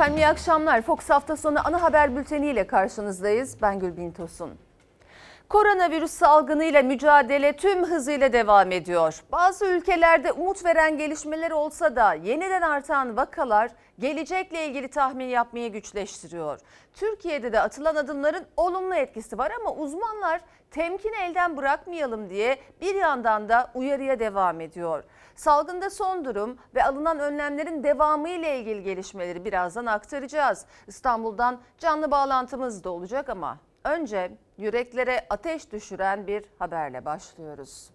Efendim iyi akşamlar. Fox hafta sonu ana haber bülteniyle karşınızdayız. Ben Gülbin Tosun. Koronavirüs salgınıyla mücadele tüm hızıyla devam ediyor. Bazı ülkelerde umut veren gelişmeler olsa da yeniden artan vakalar gelecekle ilgili tahmin yapmayı güçleştiriyor. Türkiye'de de atılan adımların olumlu etkisi var ama uzmanlar temkini elden bırakmayalım diye bir yandan da uyarıya devam ediyor. Salgında son durum ve alınan önlemlerin devamı ile ilgili gelişmeleri birazdan aktaracağız. İstanbul'dan canlı bağlantımız da olacak ama önce yüreklere ateş düşüren bir haberle başlıyoruz.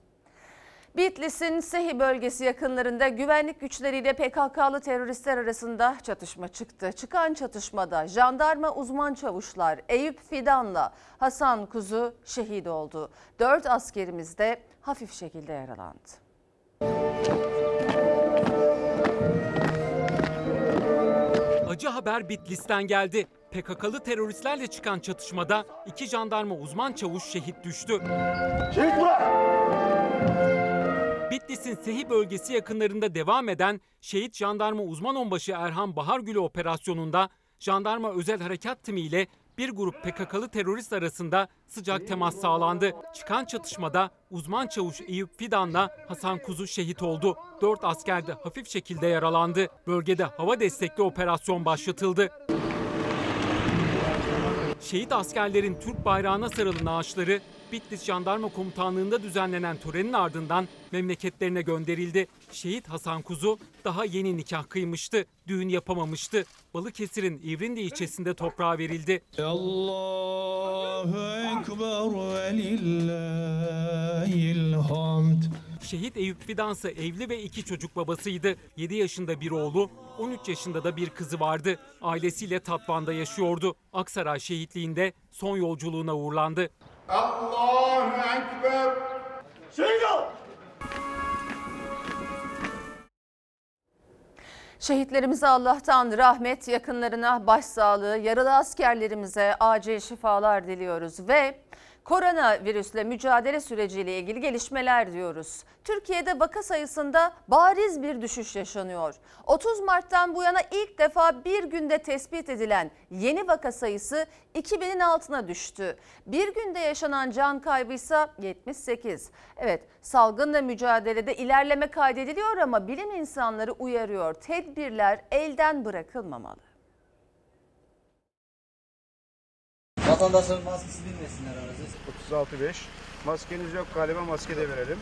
Bitlis'in Sehi bölgesi yakınlarında güvenlik güçleriyle PKK'lı teröristler arasında çatışma çıktı. Çıkan çatışmada jandarma uzman çavuşlar Eyüp Fidan'la Hasan Kuzu şehit oldu. Dört askerimiz de hafif şekilde yaralandı. Acı haber Bitlis'ten geldi. PKK'lı teröristlerle çıkan çatışmada iki jandarma uzman çavuş şehit düştü. Bitlis'in Sehi bölgesi yakınlarında devam eden şehit jandarma uzman onbaşı Erhan Bahargülü operasyonunda jandarma özel harekat timi ile bir grup PKK'lı terörist arasında sıcak temas sağlandı. Çıkan çatışmada uzman çavuş Eyüp Fidan'la Hasan Kuzu şehit oldu. Dört asker de hafif şekilde yaralandı. Bölgede hava destekli operasyon başlatıldı. Şehit askerlerin Türk bayrağına sarılı naaşları Bitlis Jandarma Komutanlığı'nda düzenlenen törenin ardından memleketlerine gönderildi. Şehit Hasan Kuzu daha yeni nikah kıymıştı. Düğün yapamamıştı. Balıkesir'in İvrindi ilçesinde toprağa verildi. Allahu Ekber ve lillahil hamd. Şehit Eyüp Fidansı evli ve iki çocuk babasıydı. 7 yaşında bir oğlu, 13 yaşında da bir kızı vardı. Ailesiyle Tatvan'da yaşıyordu. Aksaray şehitliğinde son yolculuğuna uğurlandı. Allahu Ekber. Şehitlerimize Allah'tan rahmet, yakınlarına başsağlığı, yaralı askerlerimize acil şifalar diliyoruz ve koronavirüsle mücadele süreciyle ilgili gelişmeler diyoruz. Türkiye'de vaka sayısında bariz bir düşüş yaşanıyor. 30 Mart'tan bu yana ilk defa bir günde tespit edilen yeni vaka sayısı 2000'in altına düştü. Bir günde yaşanan can kaybı ise 78. Evet salgınla mücadelede ilerleme kaydediliyor ama bilim insanları uyarıyor. Tedbirler elden bırakılmamalı. Vatandaşların maskesi bilmesinler arası. 36.5. Maskeniz yok galiba maske de verelim.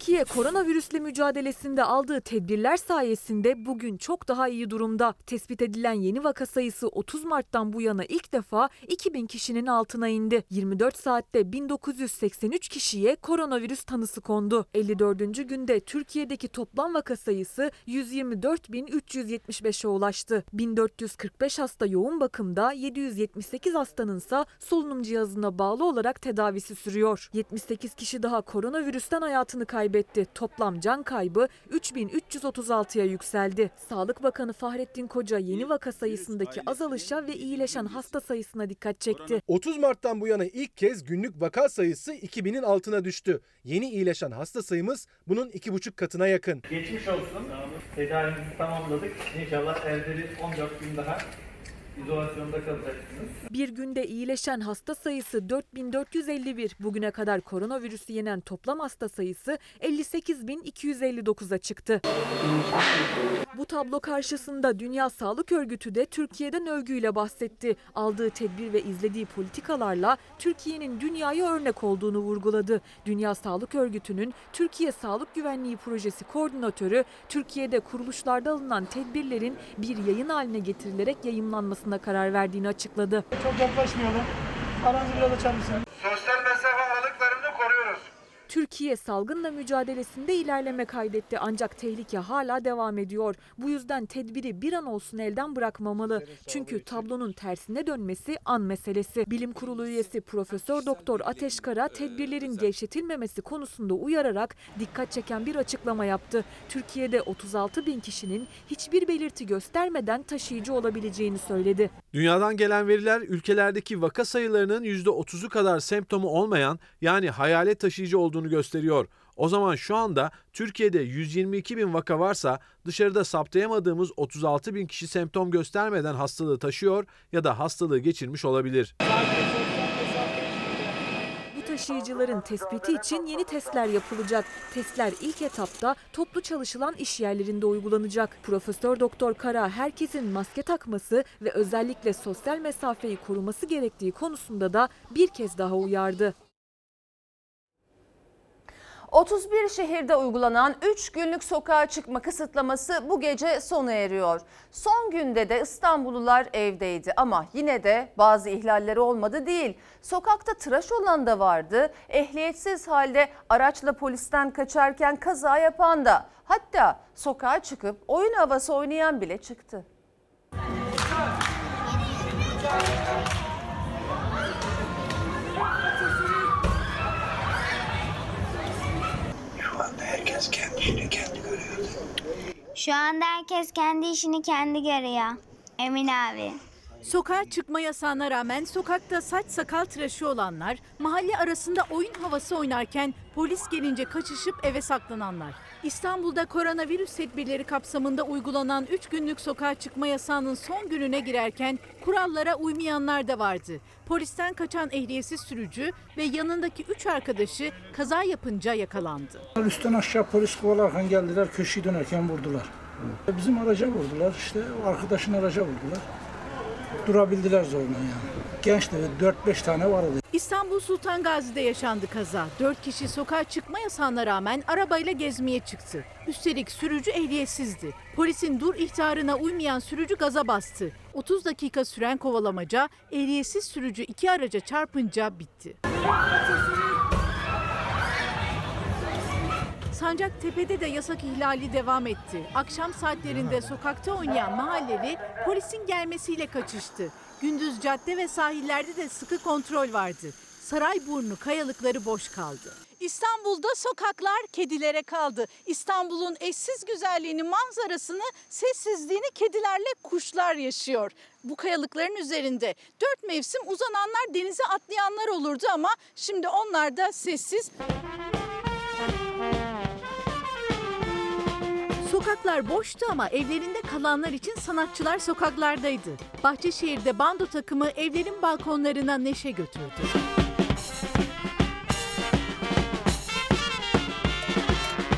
Türkiye koronavirüsle mücadelesinde aldığı tedbirler sayesinde bugün çok daha iyi durumda. Tespit edilen yeni vaka sayısı 30 Mart'tan bu yana ilk defa 2000 kişinin altına indi. 24 saatte 1983 kişiye koronavirüs tanısı kondu. 54. günde Türkiye'deki toplam vaka sayısı 124.375'e ulaştı. 1445 hasta yoğun bakımda, 778 hastanın ise solunum cihazına bağlı olarak tedavisi sürüyor. 78 kişi daha koronavirüsten hayatını kaybetti. Toplam can kaybı 3336'ya yükseldi. Sağlık Bakanı Fahrettin Koca yeni vaka sayısındaki azalışa ve iyileşen hasta sayısına dikkat çekti. 30 Mart'tan bu yana ilk kez günlük vaka sayısı 2000'in altına düştü. Yeni iyileşen hasta sayımız bunun 2,5 katına yakın. Geçmiş olsun. Tedavimizi tamamladık. İnşallah evde 14 gün daha izolasyonda kalacaksınız. Bir günde iyileşen hasta sayısı 4451. Bugüne kadar koronavirüsü yenen toplam hasta sayısı 58259'a çıktı. Bu tablo karşısında Dünya Sağlık Örgütü de Türkiye'den övgüyle bahsetti. Aldığı tedbir ve izlediği politikalarla Türkiye'nin dünyaya örnek olduğunu vurguladı. Dünya Sağlık Örgütü'nün Türkiye Sağlık Güvenliği Projesi koordinatörü Türkiye'de kuruluşlarda alınan tedbirlerin bir yayın haline getirilerek yayımlanmasına karar verdiğini açıkladı. Çok yaklaşmayalım. Aranızı biraz açar mısınız? Sosyal mesafe aralıklarını koruyoruz. Türkiye salgınla mücadelesinde ilerleme kaydetti ancak tehlike hala devam ediyor. Bu yüzden tedbiri bir an olsun elden bırakmamalı. Çünkü tablonun tersine dönmesi an meselesi. Bilim Kurulu üyesi Profesör Doktor Ateşkara tedbirlerin gevşetilmemesi konusunda uyararak dikkat çeken bir açıklama yaptı. Türkiye'de 36 bin kişinin hiçbir belirti göstermeden taşıyıcı olabileceğini söyledi. Dünyadan gelen veriler ülkelerdeki vaka sayılarının %30'u kadar semptomu olmayan yani hayalet taşıyıcı olduğunu gösteriyor. O zaman şu anda Türkiye'de 122 bin vaka varsa dışarıda saptayamadığımız 36 bin kişi semptom göstermeden hastalığı taşıyor ya da hastalığı geçirmiş olabilir. Bu taşıyıcıların tespiti için yeni testler yapılacak. Testler ilk etapta toplu çalışılan iş yerlerinde uygulanacak. Profesör Doktor Kara herkesin maske takması ve özellikle sosyal mesafeyi koruması gerektiği konusunda da bir kez daha uyardı. 31 şehirde uygulanan 3 günlük sokağa çıkma kısıtlaması bu gece sona eriyor. Son günde de İstanbullular evdeydi ama yine de bazı ihlalleri olmadı değil. Sokakta tıraş olan da vardı, ehliyetsiz halde araçla polisten kaçarken kaza yapan da. Hatta sokağa çıkıp oyun havası oynayan bile çıktı. Şu anda herkes kendi işini kendi görüyor. Emin abi. Sokağa çıkma yasağına rağmen sokakta saç sakal tıraşı olanlar, mahalle arasında oyun havası oynarken polis gelince kaçışıp eve saklananlar. İstanbul'da koronavirüs tedbirleri kapsamında uygulanan 3 günlük sokağa çıkma yasağının son gününe girerken kurallara uymayanlar da vardı. Polisten kaçan ehliyetsiz sürücü ve yanındaki 3 arkadaşı kaza yapınca yakalandı. Üstten aşağı polis kovalarken geldiler, köşeyi dönerken vurdular. Bizim araca vurdular, işte arkadaşın araca vurdular. Durabildiler zorla yani. Genç de 4-5 tane vardı. İstanbul Sultan Gazi'de yaşandı kaza. 4 kişi sokağa çıkma yasağına rağmen arabayla gezmeye çıktı. Üstelik sürücü ehliyetsizdi. Polisin dur ihtarına uymayan sürücü gaza bastı. 30 dakika süren kovalamaca ehliyetsiz sürücü iki araca çarpınca bitti. Sancaktepe'de de yasak ihlali devam etti. Akşam saatlerinde sokakta oynayan mahalleli polisin gelmesiyle kaçıştı. Gündüz cadde ve sahillerde de sıkı kontrol vardı. Sarayburnu kayalıkları boş kaldı. İstanbul'da sokaklar kedilere kaldı. İstanbul'un eşsiz güzelliğini, manzarasını, sessizliğini kedilerle kuşlar yaşıyor. Bu kayalıkların üzerinde dört mevsim uzananlar denize atlayanlar olurdu ama şimdi onlar da sessiz. Sokaklar boştu ama evlerinde kalanlar için sanatçılar sokaklardaydı. Bahçeşehir'de bando takımı evlerin balkonlarına neşe götürdü.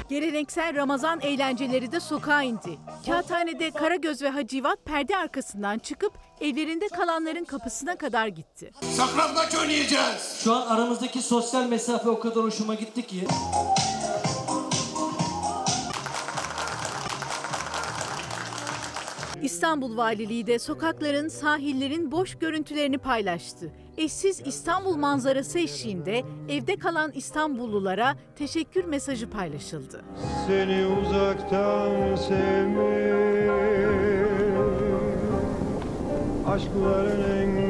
Geleneksel Ramazan eğlenceleri de sokağa indi. Kağıthane'de Karagöz ve Hacivat perde arkasından çıkıp evlerinde kalanların kapısına kadar gitti. Saklambaç oynayacağız. Şu an aramızdaki sosyal mesafe o kadar hoşuma gitti ki. İstanbul Valiliği de sokakların, sahillerin boş görüntülerini paylaştı. Eşsiz İstanbul manzarası eşliğinde evde kalan İstanbullulara teşekkür mesajı paylaşıldı. Seni uzaktan sevmek Aşkların en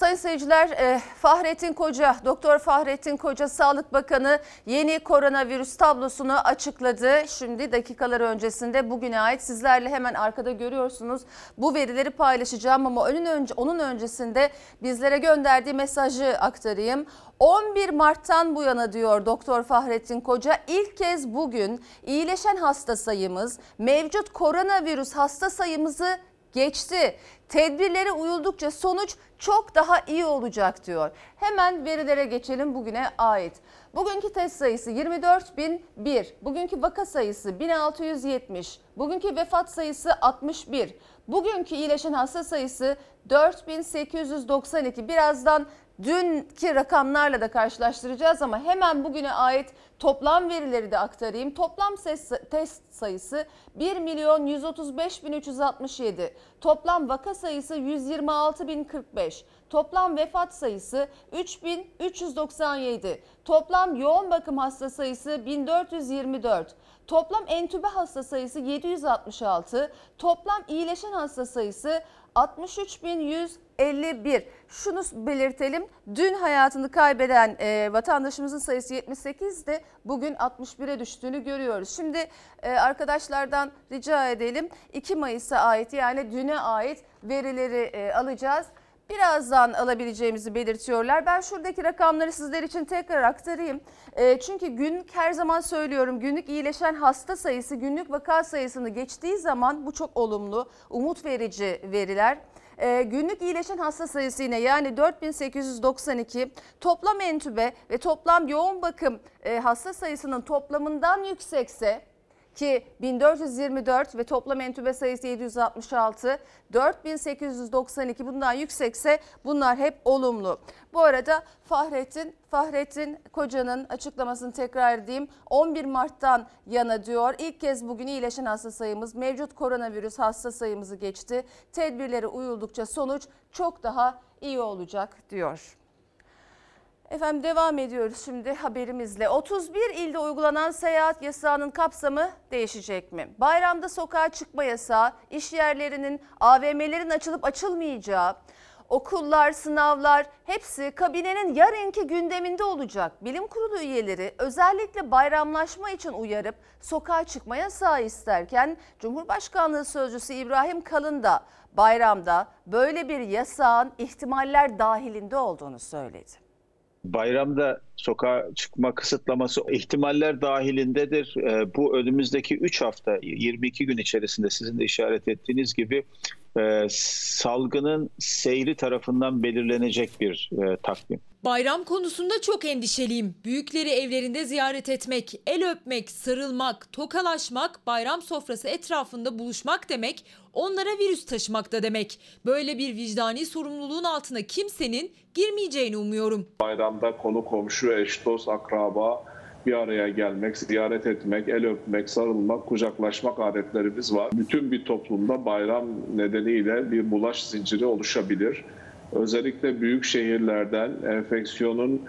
Sayın seyirciler, e, Fahrettin Koca, Doktor Fahrettin Koca Sağlık Bakanı yeni koronavirüs tablosunu açıkladı. Şimdi dakikalar öncesinde bugüne ait sizlerle hemen arkada görüyorsunuz. Bu verileri paylaşacağım ama onun önce onun öncesinde bizlere gönderdiği mesajı aktarayım. 11 Mart'tan bu yana diyor Doktor Fahrettin Koca ilk kez bugün iyileşen hasta sayımız mevcut koronavirüs hasta sayımızı geçti. Tedbirlere uyuldukça sonuç çok daha iyi olacak diyor. Hemen verilere geçelim bugüne ait. Bugünkü test sayısı 24.001, bugünkü vaka sayısı 1670, bugünkü vefat sayısı 61, bugünkü iyileşen hasta sayısı 4892. Birazdan dünkü rakamlarla da karşılaştıracağız ama hemen bugüne ait toplam verileri de aktarayım. Toplam ses, test sayısı 1 milyon 135 bin 367. Toplam vaka sayısı 126 bin 45. Toplam vefat sayısı 3397. Toplam yoğun bakım hasta sayısı 1424. Toplam entübe hasta sayısı 766. Toplam iyileşen hasta sayısı 63.151. Şunu belirtelim. Dün hayatını kaybeden e, vatandaşımızın sayısı 78'de bugün 61'e düştüğünü görüyoruz. Şimdi e, arkadaşlardan rica edelim 2 Mayıs'a ait yani düne ait verileri e, alacağız. birazdan alabileceğimizi belirtiyorlar. Ben şuradaki rakamları sizler için tekrar aktarayım. E, çünkü günlük her zaman söylüyorum günlük iyileşen hasta sayısı günlük vaka sayısını geçtiği zaman bu çok olumlu, umut verici veriler. E, günlük iyileşen hasta sayısı yine yani 4892 toplam entübe ve toplam yoğun bakım e, hasta sayısının toplamından yüksekse ki 1424 ve toplam entübe sayısı 766, 4892 bundan yüksekse bunlar hep olumlu. Bu arada Fahrettin, Fahrettin Koca'nın açıklamasını tekrar edeyim. 11 Mart'tan yana diyor. İlk kez bugün iyileşen hasta sayımız mevcut koronavirüs hasta sayımızı geçti. Tedbirlere uyuldukça sonuç çok daha iyi olacak diyor. Efendim devam ediyoruz şimdi haberimizle. 31 ilde uygulanan seyahat yasağının kapsamı değişecek mi? Bayramda sokağa çıkma yasağı, iş yerlerinin, AVM'lerin açılıp açılmayacağı, okullar, sınavlar hepsi kabinenin yarınki gündeminde olacak. Bilim kurulu üyeleri özellikle bayramlaşma için uyarıp sokağa çıkma yasağı isterken Cumhurbaşkanlığı Sözcüsü İbrahim Kalın da bayramda böyle bir yasağın ihtimaller dahilinde olduğunu söyledi. Bayramda sokağa çıkma kısıtlaması ihtimaller dahilindedir. Ee, Bu önümüzdeki 3 hafta 22 gün içerisinde sizin de işaret ettiğiniz gibi e, salgının seyri tarafından belirlenecek bir e, takvim. Bayram konusunda çok endişeliyim. Büyükleri evlerinde ziyaret etmek, el öpmek, sarılmak, tokalaşmak, bayram sofrası etrafında buluşmak demek, onlara virüs taşımak da demek. Böyle bir vicdani sorumluluğun altına kimsenin girmeyeceğini umuyorum. Bayramda konu komşu, eş, dost, akraba bir araya gelmek, ziyaret etmek, el öpmek, sarılmak, kucaklaşmak adetlerimiz var. Bütün bir toplumda bayram nedeniyle bir bulaş zinciri oluşabilir. Özellikle büyük şehirlerden enfeksiyonun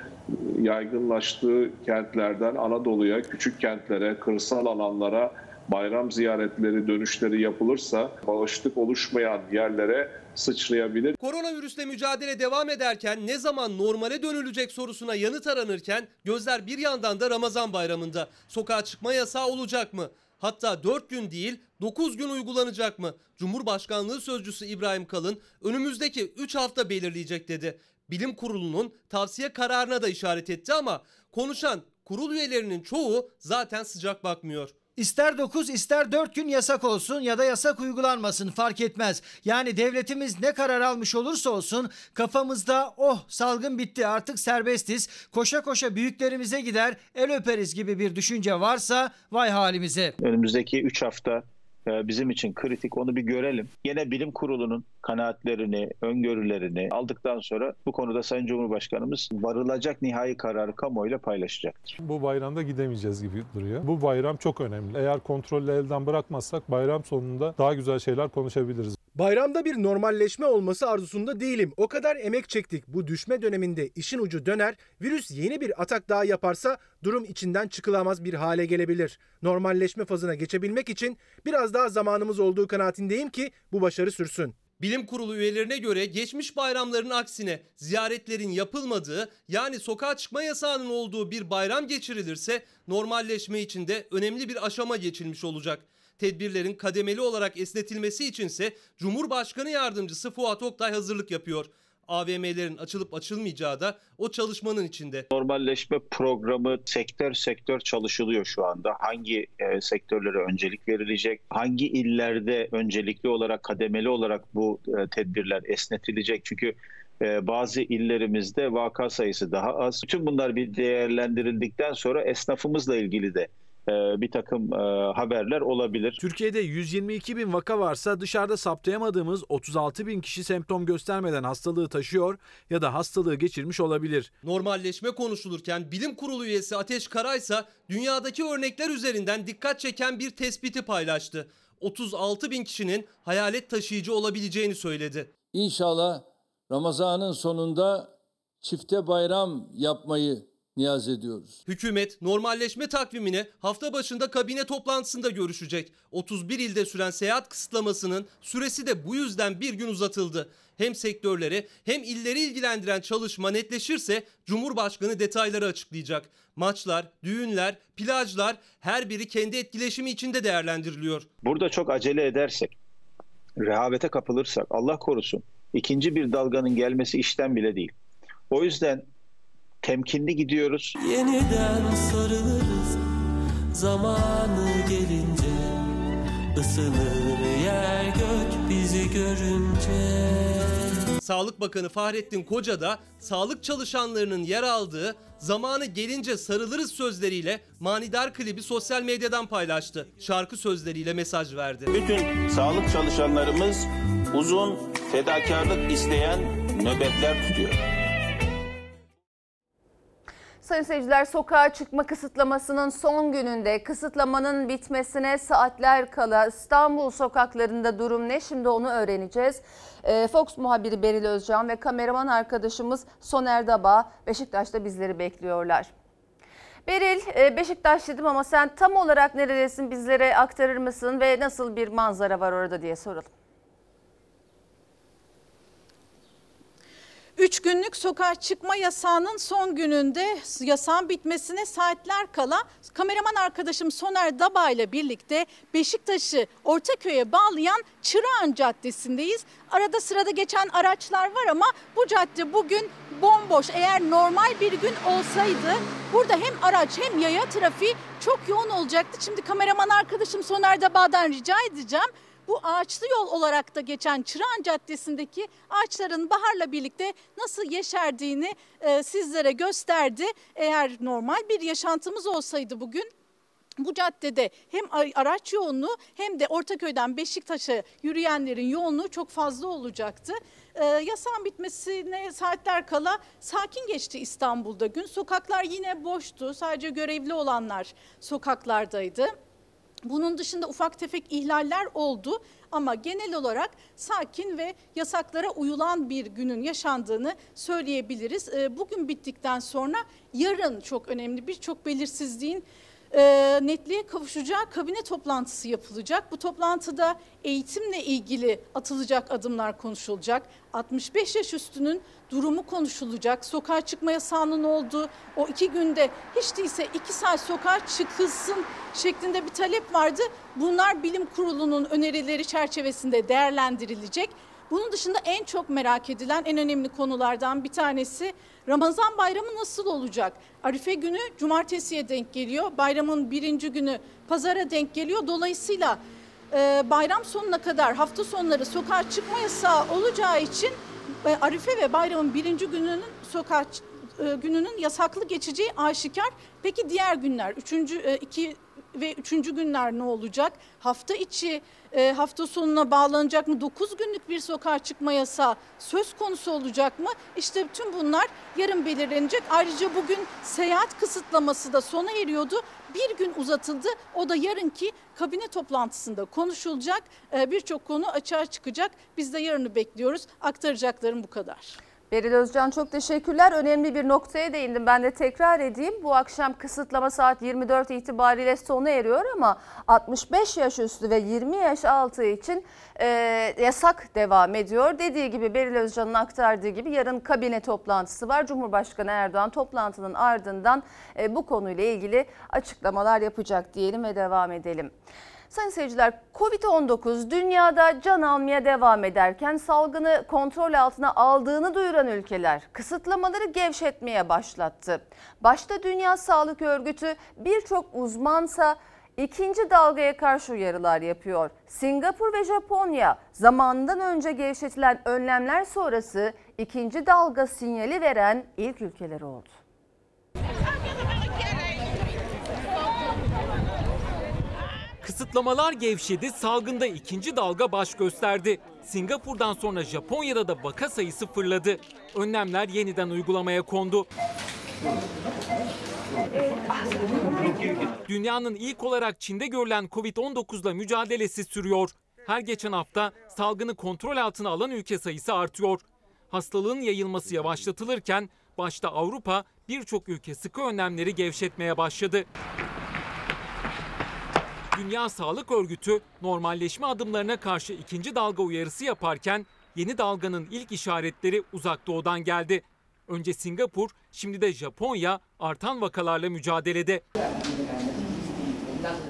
yaygınlaştığı kentlerden Anadolu'ya, küçük kentlere, kırsal alanlara bayram ziyaretleri, dönüşleri yapılırsa bağışıklık oluşmayan yerlere sıçrayabilir. Koronavirüsle mücadele devam ederken ne zaman normale dönülecek sorusuna yanıt aranırken gözler bir yandan da Ramazan bayramında. Sokağa çıkma yasağı olacak mı? Hatta 4 gün değil 9 gün uygulanacak mı? Cumhurbaşkanlığı Sözcüsü İbrahim Kalın önümüzdeki 3 hafta belirleyecek dedi. Bilim Kurulu'nun tavsiye kararına da işaret etti ama konuşan kurul üyelerinin çoğu zaten sıcak bakmıyor. İster 9 ister 4 gün yasak olsun ya da yasak uygulanmasın fark etmez. Yani devletimiz ne karar almış olursa olsun kafamızda oh salgın bitti artık serbestiz koşa koşa büyüklerimize gider el öperiz gibi bir düşünce varsa vay halimize. Önümüzdeki 3 hafta bizim için kritik onu bir görelim. Yine bilim kurulunun kanaatlerini, öngörülerini aldıktan sonra bu konuda Sayın Cumhurbaşkanımız varılacak nihai kararı kamuoyuyla paylaşacaktır. Bu bayramda gidemeyeceğiz gibi duruyor. Bu bayram çok önemli. Eğer kontrolü elden bırakmazsak bayram sonunda daha güzel şeyler konuşabiliriz. Bayramda bir normalleşme olması arzusunda değilim. O kadar emek çektik. Bu düşme döneminde işin ucu döner. Virüs yeni bir atak daha yaparsa durum içinden çıkılamaz bir hale gelebilir. Normalleşme fazına geçebilmek için biraz daha zamanımız olduğu kanaatindeyim ki bu başarı sürsün. Bilim kurulu üyelerine göre geçmiş bayramların aksine ziyaretlerin yapılmadığı yani sokağa çıkma yasağının olduğu bir bayram geçirilirse normalleşme için de önemli bir aşama geçilmiş olacak. Tedbirlerin kademeli olarak esnetilmesi içinse Cumhurbaşkanı Yardımcısı Fuat Oktay hazırlık yapıyor. AVM'lerin açılıp açılmayacağı da o çalışmanın içinde. Normalleşme programı sektör sektör çalışılıyor şu anda. Hangi e, sektörlere öncelik verilecek? Hangi illerde öncelikli olarak kademeli olarak bu e, tedbirler esnetilecek? Çünkü e, bazı illerimizde vaka sayısı daha az. Bütün bunlar bir değerlendirildikten sonra esnafımızla ilgili de bir takım e, haberler olabilir. Türkiye'de 122 bin vaka varsa dışarıda saptayamadığımız 36 bin kişi semptom göstermeden hastalığı taşıyor ya da hastalığı geçirmiş olabilir. Normalleşme konuşulurken bilim kurulu üyesi Ateş Karaysa dünyadaki örnekler üzerinden dikkat çeken bir tespiti paylaştı. 36 bin kişinin hayalet taşıyıcı olabileceğini söyledi. İnşallah Ramazan'ın sonunda çifte bayram yapmayı niyaz ediyoruz. Hükümet normalleşme takvimini hafta başında kabine toplantısında görüşecek. 31 ilde süren seyahat kısıtlamasının süresi de bu yüzden bir gün uzatıldı. Hem sektörleri hem illeri ilgilendiren çalışma netleşirse Cumhurbaşkanı detayları açıklayacak. Maçlar, düğünler, plajlar her biri kendi etkileşimi içinde değerlendiriliyor. Burada çok acele edersek, rehavete kapılırsak Allah korusun ikinci bir dalganın gelmesi işten bile değil. O yüzden temkinli gidiyoruz. Yeniden sarılırız zamanı gelince ısınır yer gök bizi görünce. Sağlık Bakanı Fahrettin Koca da sağlık çalışanlarının yer aldığı zamanı gelince sarılırız sözleriyle manidar klibi sosyal medyadan paylaştı. Şarkı sözleriyle mesaj verdi. Bütün sağlık çalışanlarımız uzun fedakarlık isteyen nöbetler tutuyor. Sayın seyirciler sokağa çıkma kısıtlamasının son gününde kısıtlamanın bitmesine saatler kala İstanbul sokaklarında durum ne? Şimdi onu öğreneceğiz. Ee, Fox muhabiri Beril Özcan ve kameraman arkadaşımız Soner Daba Beşiktaş'ta bizleri bekliyorlar. Beril, e, Beşiktaş dedim ama sen tam olarak neredesin bizlere aktarır mısın ve nasıl bir manzara var orada diye soralım. Üç günlük sokağa çıkma yasağının son gününde yasağın bitmesine saatler kala kameraman arkadaşım Soner Daba ile birlikte Beşiktaş'ı Ortaköy'e bağlayan Çırağan Caddesi'ndeyiz. Arada sırada geçen araçlar var ama bu cadde bugün bomboş. Eğer normal bir gün olsaydı burada hem araç hem yaya trafiği çok yoğun olacaktı. Şimdi kameraman arkadaşım Soner Daba'dan rica edeceğim bu ağaçlı yol olarak da geçen Çırağan Caddesi'ndeki ağaçların baharla birlikte nasıl yeşerdiğini e, sizlere gösterdi. Eğer normal bir yaşantımız olsaydı bugün bu caddede hem araç yoğunluğu hem de Ortaköy'den Beşiktaş'a yürüyenlerin yoğunluğu çok fazla olacaktı. Ee, yasağın bitmesine saatler kala sakin geçti İstanbul'da gün. Sokaklar yine boştu. Sadece görevli olanlar sokaklardaydı. Bunun dışında ufak tefek ihlaller oldu ama genel olarak sakin ve yasaklara uyulan bir günün yaşandığını söyleyebiliriz. Ee, bugün bittikten sonra yarın çok önemli birçok belirsizliğin e, netliğe kavuşacağı kabine toplantısı yapılacak. Bu toplantıda eğitimle ilgili atılacak adımlar konuşulacak. 65 yaş üstünün durumu konuşulacak. Sokağa çıkma yasağının olduğu o iki günde hiç değilse iki saat sokağa çıkılsın şeklinde bir talep vardı. Bunlar bilim kurulunun önerileri çerçevesinde değerlendirilecek. Bunun dışında en çok merak edilen en önemli konulardan bir tanesi Ramazan bayramı nasıl olacak? Arife günü cumartesiye denk geliyor. Bayramın birinci günü pazara denk geliyor. Dolayısıyla e, bayram sonuna kadar hafta sonları sokağa çıkma yasağı olacağı için e, Arife ve bayramın birinci gününün sokağa e, gününün yasaklı geçeceği aşikar. Peki diğer günler, üçüncü, e, iki ve üçüncü günler ne olacak? Hafta içi e, hafta sonuna bağlanacak mı? 9 günlük bir sokağa çıkma yasağı söz konusu olacak mı? İşte tüm bunlar yarın belirlenecek. Ayrıca bugün seyahat kısıtlaması da sona eriyordu. Bir gün uzatıldı. O da yarınki kabine toplantısında konuşulacak. E, Birçok konu açığa çıkacak. Biz de yarını bekliyoruz. Aktaracaklarım bu kadar. Beril Özcan çok teşekkürler. Önemli bir noktaya değindim. Ben de tekrar edeyim. Bu akşam kısıtlama saat 24 itibariyle sona eriyor ama 65 yaş üstü ve 20 yaş altı için e, yasak devam ediyor. Dediği gibi Beril Özcan'ın aktardığı gibi yarın kabine toplantısı var. Cumhurbaşkanı Erdoğan toplantının ardından e, bu konuyla ilgili açıklamalar yapacak diyelim ve devam edelim. Sayın seyirciler Covid-19 dünyada can almaya devam ederken salgını kontrol altına aldığını duyuran ülkeler kısıtlamaları gevşetmeye başlattı. Başta Dünya Sağlık Örgütü birçok uzmansa ikinci dalgaya karşı uyarılar yapıyor. Singapur ve Japonya zamanından önce gevşetilen önlemler sonrası ikinci dalga sinyali veren ilk ülkeler oldu. Kısıtlamalar gevşedi, salgında ikinci dalga baş gösterdi. Singapur'dan sonra Japonya'da da vaka sayısı fırladı. Önlemler yeniden uygulamaya kondu. Dünyanın ilk olarak Çin'de görülen Covid-19'la mücadelesi sürüyor. Her geçen hafta salgını kontrol altına alan ülke sayısı artıyor. Hastalığın yayılması yavaşlatılırken başta Avrupa birçok ülke sıkı önlemleri gevşetmeye başladı. Dünya Sağlık Örgütü normalleşme adımlarına karşı ikinci dalga uyarısı yaparken yeni dalganın ilk işaretleri uzak doğudan geldi. Önce Singapur, şimdi de Japonya artan vakalarla mücadelede.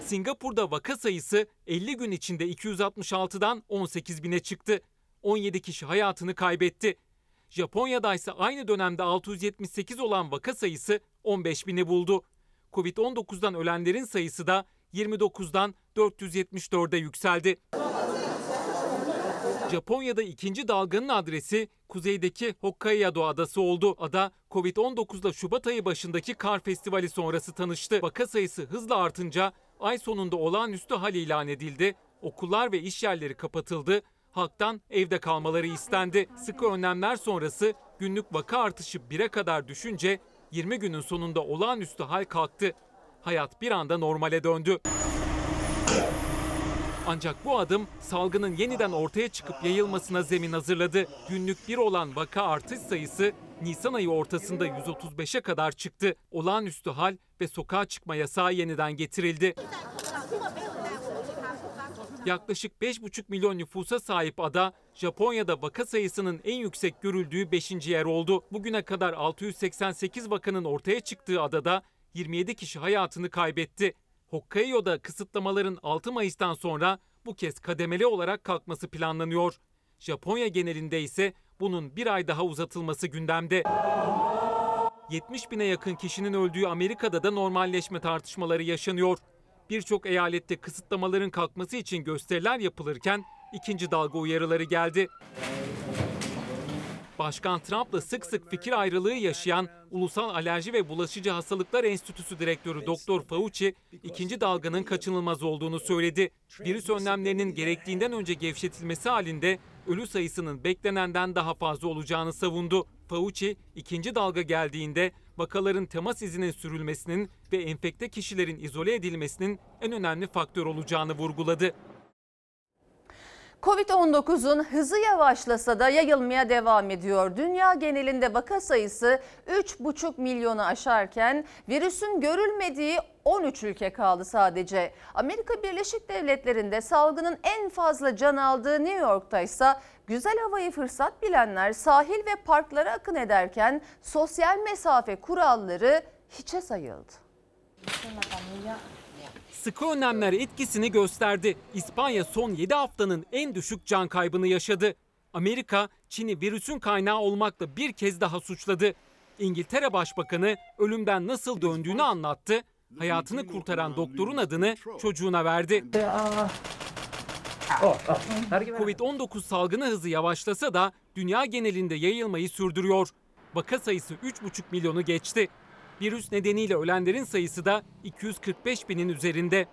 Singapur'da vaka sayısı 50 gün içinde 266'dan 18 bine çıktı. 17 kişi hayatını kaybetti. Japonya'da ise aynı dönemde 678 olan vaka sayısı 15 bini buldu. Covid-19'dan ölenlerin sayısı da 29'dan 474'e yükseldi. Japonya'da ikinci dalganın adresi kuzeydeki Hokkaido adası oldu. Ada Covid-19'la Şubat ayı başındaki kar festivali sonrası tanıştı. Vaka sayısı hızla artınca ay sonunda olağanüstü hal ilan edildi. Okullar ve iş yerleri kapatıldı. Halktan evde kalmaları istendi. Sıkı önlemler sonrası günlük vaka artışı 1'e kadar düşünce 20 günün sonunda olağanüstü hal kalktı. Hayat bir anda normale döndü. Ancak bu adım salgının yeniden ortaya çıkıp yayılmasına zemin hazırladı. Günlük bir olan vaka artış sayısı Nisan ayı ortasında 135'e kadar çıktı. Olağanüstü hal ve sokağa çıkma yasağı yeniden getirildi. Yaklaşık 5,5 milyon nüfusa sahip ada, Japonya'da vaka sayısının en yüksek görüldüğü 5. yer oldu. Bugüne kadar 688 vakanın ortaya çıktığı adada 27 kişi hayatını kaybetti. Hokkaido'da kısıtlamaların 6 Mayıs'tan sonra bu kez kademeli olarak kalkması planlanıyor. Japonya genelinde ise bunun bir ay daha uzatılması gündemde. 70 bine yakın kişinin öldüğü Amerika'da da normalleşme tartışmaları yaşanıyor. Birçok eyalette kısıtlamaların kalkması için gösteriler yapılırken ikinci dalga uyarıları geldi. Başkan Trump'la sık sık fikir ayrılığı yaşayan Ulusal Alerji ve Bulaşıcı Hastalıklar Enstitüsü Direktörü Doktor Fauci, ikinci dalganın kaçınılmaz olduğunu söyledi. Virüs önlemlerinin gerektiğinden önce gevşetilmesi halinde ölü sayısının beklenenden daha fazla olacağını savundu. Fauci, ikinci dalga geldiğinde vakaların temas izinin sürülmesinin ve enfekte kişilerin izole edilmesinin en önemli faktör olacağını vurguladı. Covid-19'un hızı yavaşlasa da yayılmaya devam ediyor. Dünya genelinde vaka sayısı 3,5 milyonu aşarken virüsün görülmediği 13 ülke kaldı sadece. Amerika Birleşik Devletleri'nde salgının en fazla can aldığı New York'ta ise güzel havayı fırsat bilenler sahil ve parklara akın ederken sosyal mesafe kuralları hiçe sayıldı. Sıkı önlemler etkisini gösterdi. İspanya son 7 haftanın en düşük can kaybını yaşadı. Amerika, Çin'i virüsün kaynağı olmakla bir kez daha suçladı. İngiltere Başbakanı ölümden nasıl döndüğünü anlattı. Hayatını kurtaran doktorun adını çocuğuna verdi. Covid-19 salgını hızı yavaşlasa da dünya genelinde yayılmayı sürdürüyor. Vaka sayısı 3,5 milyonu geçti. Virüs nedeniyle ölenlerin sayısı da 245 binin üzerinde.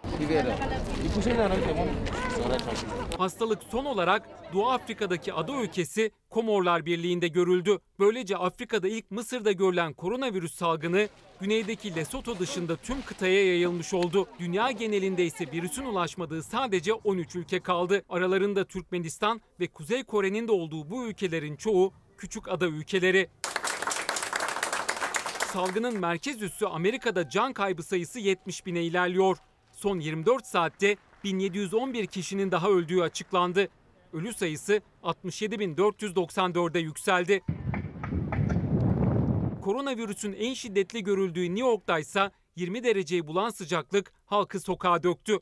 Hastalık son olarak Doğu Afrika'daki ada ülkesi Komorlar Birliği'nde görüldü. Böylece Afrika'da ilk Mısır'da görülen koronavirüs salgını güneydeki Lesotho dışında tüm kıtaya yayılmış oldu. Dünya genelinde ise virüsün ulaşmadığı sadece 13 ülke kaldı. Aralarında Türkmenistan ve Kuzey Kore'nin de olduğu bu ülkelerin çoğu küçük ada ülkeleri. Salgının merkez üssü Amerika'da can kaybı sayısı 70 bine ilerliyor. Son 24 saatte 1711 kişinin daha öldüğü açıklandı. Ölü sayısı 67.494'e yükseldi. Koronavirüsün en şiddetli görüldüğü New York'ta ise 20 dereceyi bulan sıcaklık halkı sokağa döktü.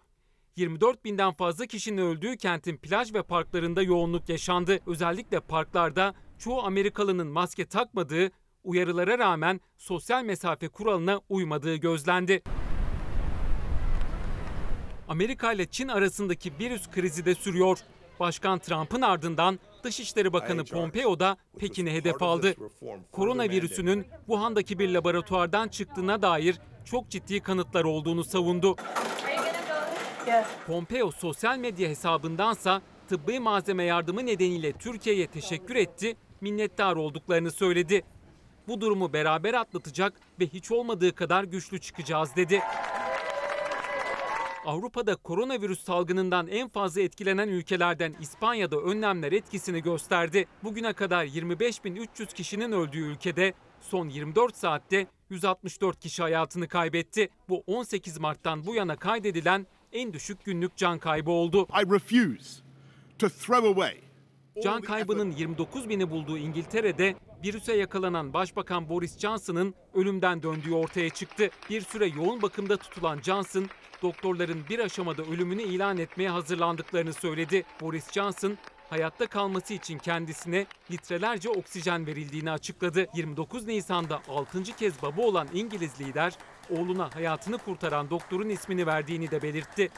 24 binden fazla kişinin öldüğü kentin plaj ve parklarında yoğunluk yaşandı. Özellikle parklarda çoğu Amerikalının maske takmadığı, uyarılara rağmen sosyal mesafe kuralına uymadığı gözlendi. Amerika ile Çin arasındaki virüs krizi de sürüyor. Başkan Trump'ın ardından Dışişleri Bakanı Pompeo da Pekin'i hedef aldı. Koronavirüsünün Wuhan'daki bir laboratuvardan çıktığına dair çok ciddi kanıtlar olduğunu savundu. Pompeo sosyal medya hesabındansa tıbbi malzeme yardımı nedeniyle Türkiye'ye teşekkür etti, minnettar olduklarını söyledi. Bu durumu beraber atlatacak ve hiç olmadığı kadar güçlü çıkacağız dedi. Avrupa'da koronavirüs salgınından en fazla etkilenen ülkelerden İspanya'da önlemler etkisini gösterdi. Bugüne kadar 25.300 kişinin öldüğü ülkede son 24 saatte 164 kişi hayatını kaybetti. Bu 18 Mart'tan bu yana kaydedilen en düşük günlük can kaybı oldu. I refuse to throw away Can kaybının 29 bini bulduğu İngiltere'de virüse yakalanan Başbakan Boris Johnson'ın ölümden döndüğü ortaya çıktı. Bir süre yoğun bakımda tutulan Johnson, doktorların bir aşamada ölümünü ilan etmeye hazırlandıklarını söyledi. Boris Johnson, hayatta kalması için kendisine litrelerce oksijen verildiğini açıkladı. 29 Nisan'da 6. kez baba olan İngiliz lider oğluna hayatını kurtaran doktorun ismini verdiğini de belirtti.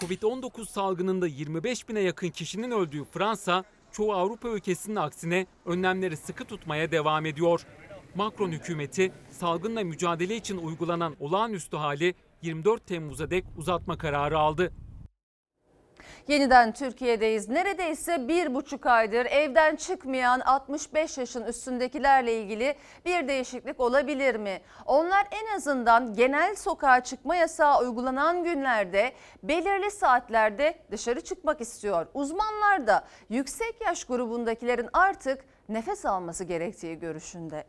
Covid-19 salgınında 25 bine yakın kişinin öldüğü Fransa, çoğu Avrupa ülkesinin aksine önlemleri sıkı tutmaya devam ediyor. Macron hükümeti salgınla mücadele için uygulanan olağanüstü hali 24 Temmuz'a dek uzatma kararı aldı. Yeniden Türkiye'deyiz. Neredeyse bir buçuk aydır evden çıkmayan 65 yaşın üstündekilerle ilgili bir değişiklik olabilir mi? Onlar en azından genel sokağa çıkma yasağı uygulanan günlerde belirli saatlerde dışarı çıkmak istiyor. Uzmanlar da yüksek yaş grubundakilerin artık nefes alması gerektiği görüşünde.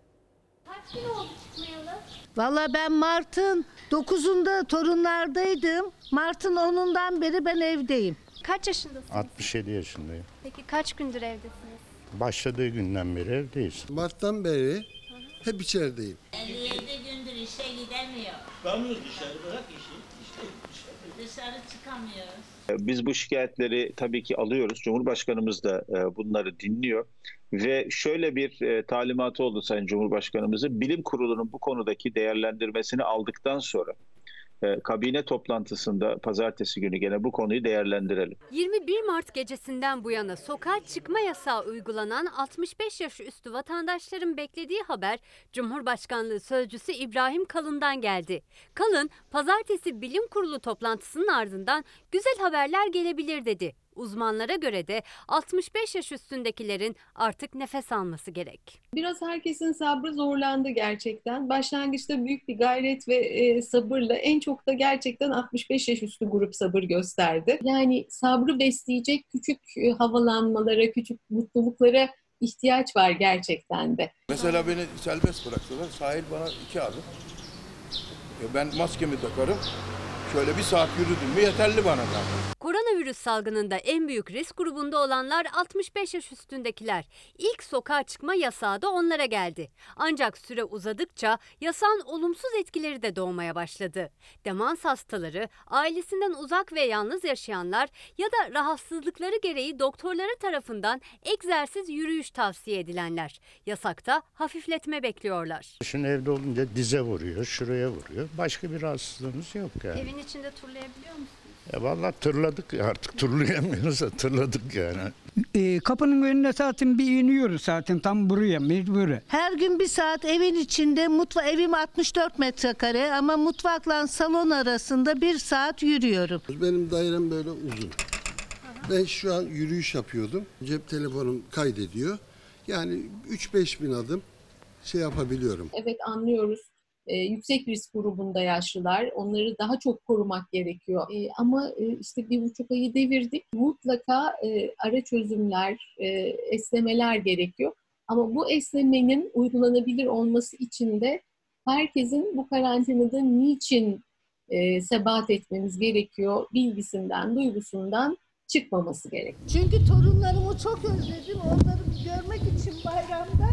Valla ben Mart'ın 9'unda torunlardaydım. Mart'ın 10'undan beri ben evdeyim. Kaç yaşındasınız? 67 yaşındayım. Peki kaç gündür evdesiniz? Başladığı günden beri evdeyiz. Mart'tan beri hep içerideyim. 57 gündür işe gidemiyor. Çıkamıyoruz dışarı bırak işi. İşte Dışarı çıkamıyoruz. Biz bu şikayetleri tabii ki alıyoruz. Cumhurbaşkanımız da e, bunları dinliyor. Ve şöyle bir e, talimatı oldu Sayın Cumhurbaşkanımızın. Bilim Kurulu'nun bu konudaki değerlendirmesini aldıktan sonra e, kabine toplantısında pazartesi günü gene bu konuyu değerlendirelim. 21 Mart gecesinden bu yana sokağa çıkma yasağı uygulanan 65 yaş üstü vatandaşların beklediği haber Cumhurbaşkanlığı Sözcüsü İbrahim Kalın'dan geldi. Kalın, pazartesi bilim kurulu toplantısının ardından güzel haberler gelebilir dedi. Uzmanlara göre de 65 yaş üstündekilerin artık nefes alması gerek. Biraz herkesin sabrı zorlandı gerçekten. Başlangıçta büyük bir gayret ve e, sabırla en çok da gerçekten 65 yaş üstü grup sabır gösterdi. Yani sabrı besleyecek küçük e, havalanmalara, küçük mutluluklara ihtiyaç var gerçekten de. Mesela beni serbest bıraksalar sahil bana iki adım. E ben maskemi takarım. Şöyle bir saat yürüdüm mü yeterli bana zaten. Koronavirüs salgınında en büyük risk grubunda olanlar 65 yaş üstündekiler. İlk sokağa çıkma yasağı da onlara geldi. Ancak süre uzadıkça yasağın olumsuz etkileri de doğmaya başladı. Demans hastaları, ailesinden uzak ve yalnız yaşayanlar ya da rahatsızlıkları gereği doktorları tarafından egzersiz yürüyüş tavsiye edilenler. Yasakta hafifletme bekliyorlar. Şimdi evde olunca dize vuruyor, şuraya vuruyor. Başka bir rahatsızlığımız yok yani. Evin içinde turlayabiliyor musunuz? Ya vallahi tırladık ya artık turlayamıyoruz da tırladık yani. E, kapının önüne zaten bir iniyoruz zaten tam buraya mecburi. Her gün bir saat evin içinde mutfa evim 64 metrekare ama mutfakla salon arasında bir saat yürüyorum. Benim dairem böyle uzun. Ben şu an yürüyüş yapıyordum. Cep telefonum kaydediyor. Yani 3-5 bin adım şey yapabiliyorum. Evet anlıyoruz. Ee, yüksek risk grubunda yaşlılar. Onları daha çok korumak gerekiyor. Ee, ama e, işte bir buçuk ayı devirdik. Mutlaka e, ara çözümler, e, esnemeler gerekiyor. Ama bu esnemenin uygulanabilir olması için de herkesin bu karantinada niçin e, sebat etmemiz gerekiyor bilgisinden, duygusundan çıkmaması gerekiyor. Çünkü torunlarımı çok özledim. Onları görmek için bayramda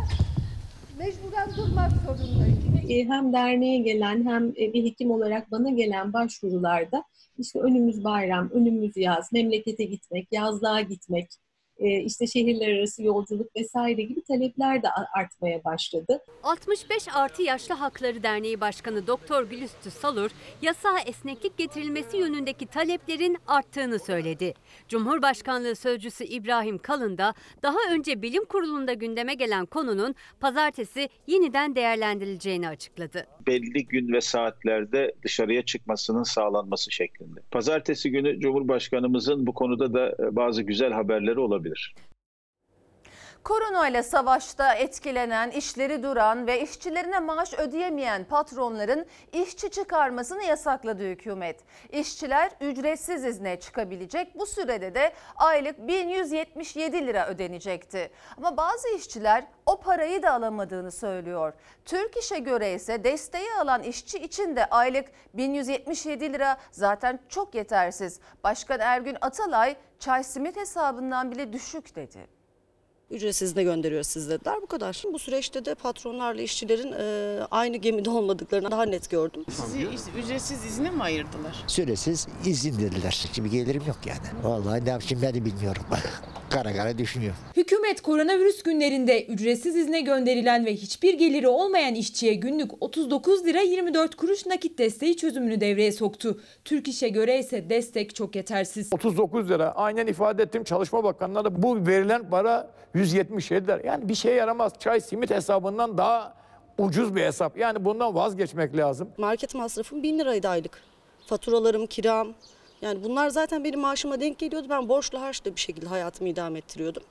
mecburen durmak zorundayım. E, hem derneğe gelen hem e, bir hekim olarak bana gelen başvurularda işte önümüz bayram, önümüz yaz, memlekete gitmek, yazlığa gitmek, işte şehirler arası yolculuk vesaire gibi talepler de artmaya başladı. 65 artı Yaşlı Hakları Derneği Başkanı Doktor Gülüstü Salur, yasağa esneklik getirilmesi yönündeki taleplerin arttığını söyledi. Cumhurbaşkanlığı Sözcüsü İbrahim Kalın da daha önce bilim kurulunda gündeme gelen konunun pazartesi yeniden değerlendirileceğini açıkladı. Belli gün ve saatlerde dışarıya çıkmasının sağlanması şeklinde. Pazartesi günü Cumhurbaşkanımızın bu konuda da e, bazı güzel haberleri olabilir. olabilir. Korona ile savaşta etkilenen, işleri duran ve işçilerine maaş ödeyemeyen patronların işçi çıkarmasını yasakladı hükümet. İşçiler ücretsiz izne çıkabilecek. Bu sürede de aylık 1177 lira ödenecekti. Ama bazı işçiler o parayı da alamadığını söylüyor. Türk İş'e göre ise desteği alan işçi için de aylık 1177 lira zaten çok yetersiz. Başkan Ergün Atalay çay simit hesabından bile düşük dedi. Ücretsiz de gönderiyor siz dediler bu kadar. Bu süreçte de patronlarla işçilerin e, aynı gemide olmadıklarını daha net gördüm. Sizi ücretsiz izne mi ayırdılar? Süresiz izin dediler. Şimdi gelirim yok yani. Vallahi ne yapayım ben de bilmiyorum. kara kara düşünüyorum. Hükümet koronavirüs günlerinde ücretsiz izne gönderilen ve hiçbir geliri olmayan işçiye günlük 39 lira 24 kuruş nakit desteği çözümünü devreye soktu. Türk İş'e göre ise destek çok yetersiz. 39 lira aynen ifade ettim Çalışma Bakanı'na da bu verilen para 177 lira. Yani bir şeye yaramaz. Çay simit hesabından daha ucuz bir hesap. Yani bundan vazgeçmek lazım. Market masrafım 1000 liraydı aylık. Faturalarım, kiram. Yani bunlar zaten benim maaşıma denk geliyordu. Ben borçlu harçla bir şekilde hayatımı idame ettiriyordum.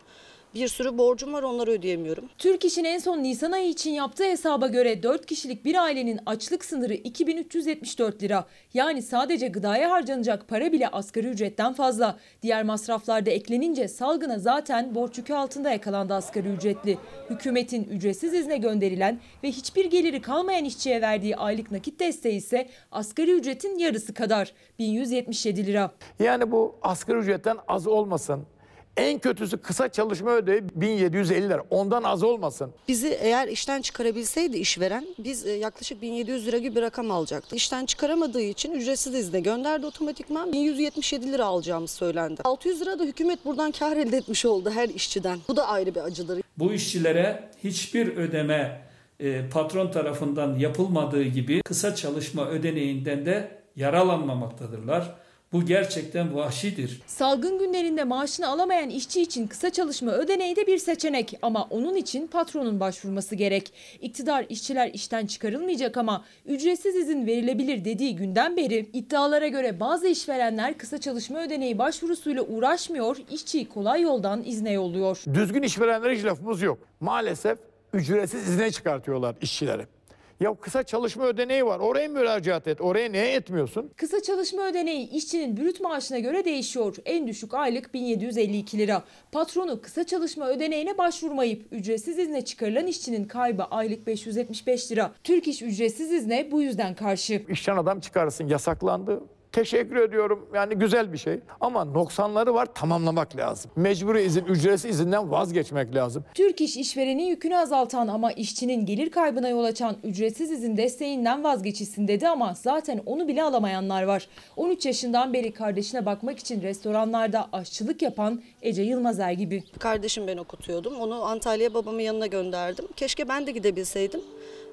Bir sürü borcum var onları ödeyemiyorum. Türk İş'in en son Nisan ayı için yaptığı hesaba göre 4 kişilik bir ailenin açlık sınırı 2374 lira. Yani sadece gıdaya harcanacak para bile asgari ücretten fazla. Diğer masraflar da eklenince salgına zaten borç yükü altında yakalandı asgari ücretli. Hükümetin ücretsiz izne gönderilen ve hiçbir geliri kalmayan işçiye verdiği aylık nakit desteği ise asgari ücretin yarısı kadar 1177 lira. Yani bu asgari ücretten az olmasın. En kötüsü kısa çalışma ödeneği 1750 lira. Ondan az olmasın. Bizi eğer işten çıkarabilseydi işveren biz e, yaklaşık 1700 lira gibi bir rakam alacaktık. İşten çıkaramadığı için ücretsiz izne gönderdi otomatikman 1177 lira alacağımız söylendi. 600 lira da hükümet buradan kar elde etmiş oldu her işçiden. Bu da ayrı bir acıdır. Bu işçilere hiçbir ödeme e, patron tarafından yapılmadığı gibi kısa çalışma ödeneğinden de yaralanmamaktadırlar. Bu gerçekten vahşidir. Salgın günlerinde maaşını alamayan işçi için kısa çalışma ödeneği de bir seçenek ama onun için patronun başvurması gerek. İktidar işçiler işten çıkarılmayacak ama ücretsiz izin verilebilir dediği günden beri iddialara göre bazı işverenler kısa çalışma ödeneği başvurusuyla uğraşmıyor, işçiyi kolay yoldan izne yolluyor. Düzgün işverenlere hiç lafımız yok. Maalesef ücretsiz izne çıkartıyorlar işçileri. Ya kısa çalışma ödeneği var. Oraya müracaat et. Oraya niye etmiyorsun? Kısa çalışma ödeneği işçinin brüt maaşına göre değişiyor. En düşük aylık 1752 lira. Patronu kısa çalışma ödeneğine başvurmayıp ücretsiz izne çıkarılan işçinin kaybı aylık 575 lira. Türk İş ücretsiz izne bu yüzden karşı. İşten adam çıkarırsın yasaklandı. Teşekkür ediyorum. Yani güzel bir şey. Ama noksanları var tamamlamak lazım. Mecburi izin, ücretsiz izinden vazgeçmek lazım. Türk İş işverenin yükünü azaltan ama işçinin gelir kaybına yol açan ücretsiz izin desteğinden vazgeçilsin dedi ama zaten onu bile alamayanlar var. 13 yaşından beri kardeşine bakmak için restoranlarda aşçılık yapan Ece Yılmazer gibi. Kardeşim ben okutuyordum. Onu Antalya'ya babamın yanına gönderdim. Keşke ben de gidebilseydim.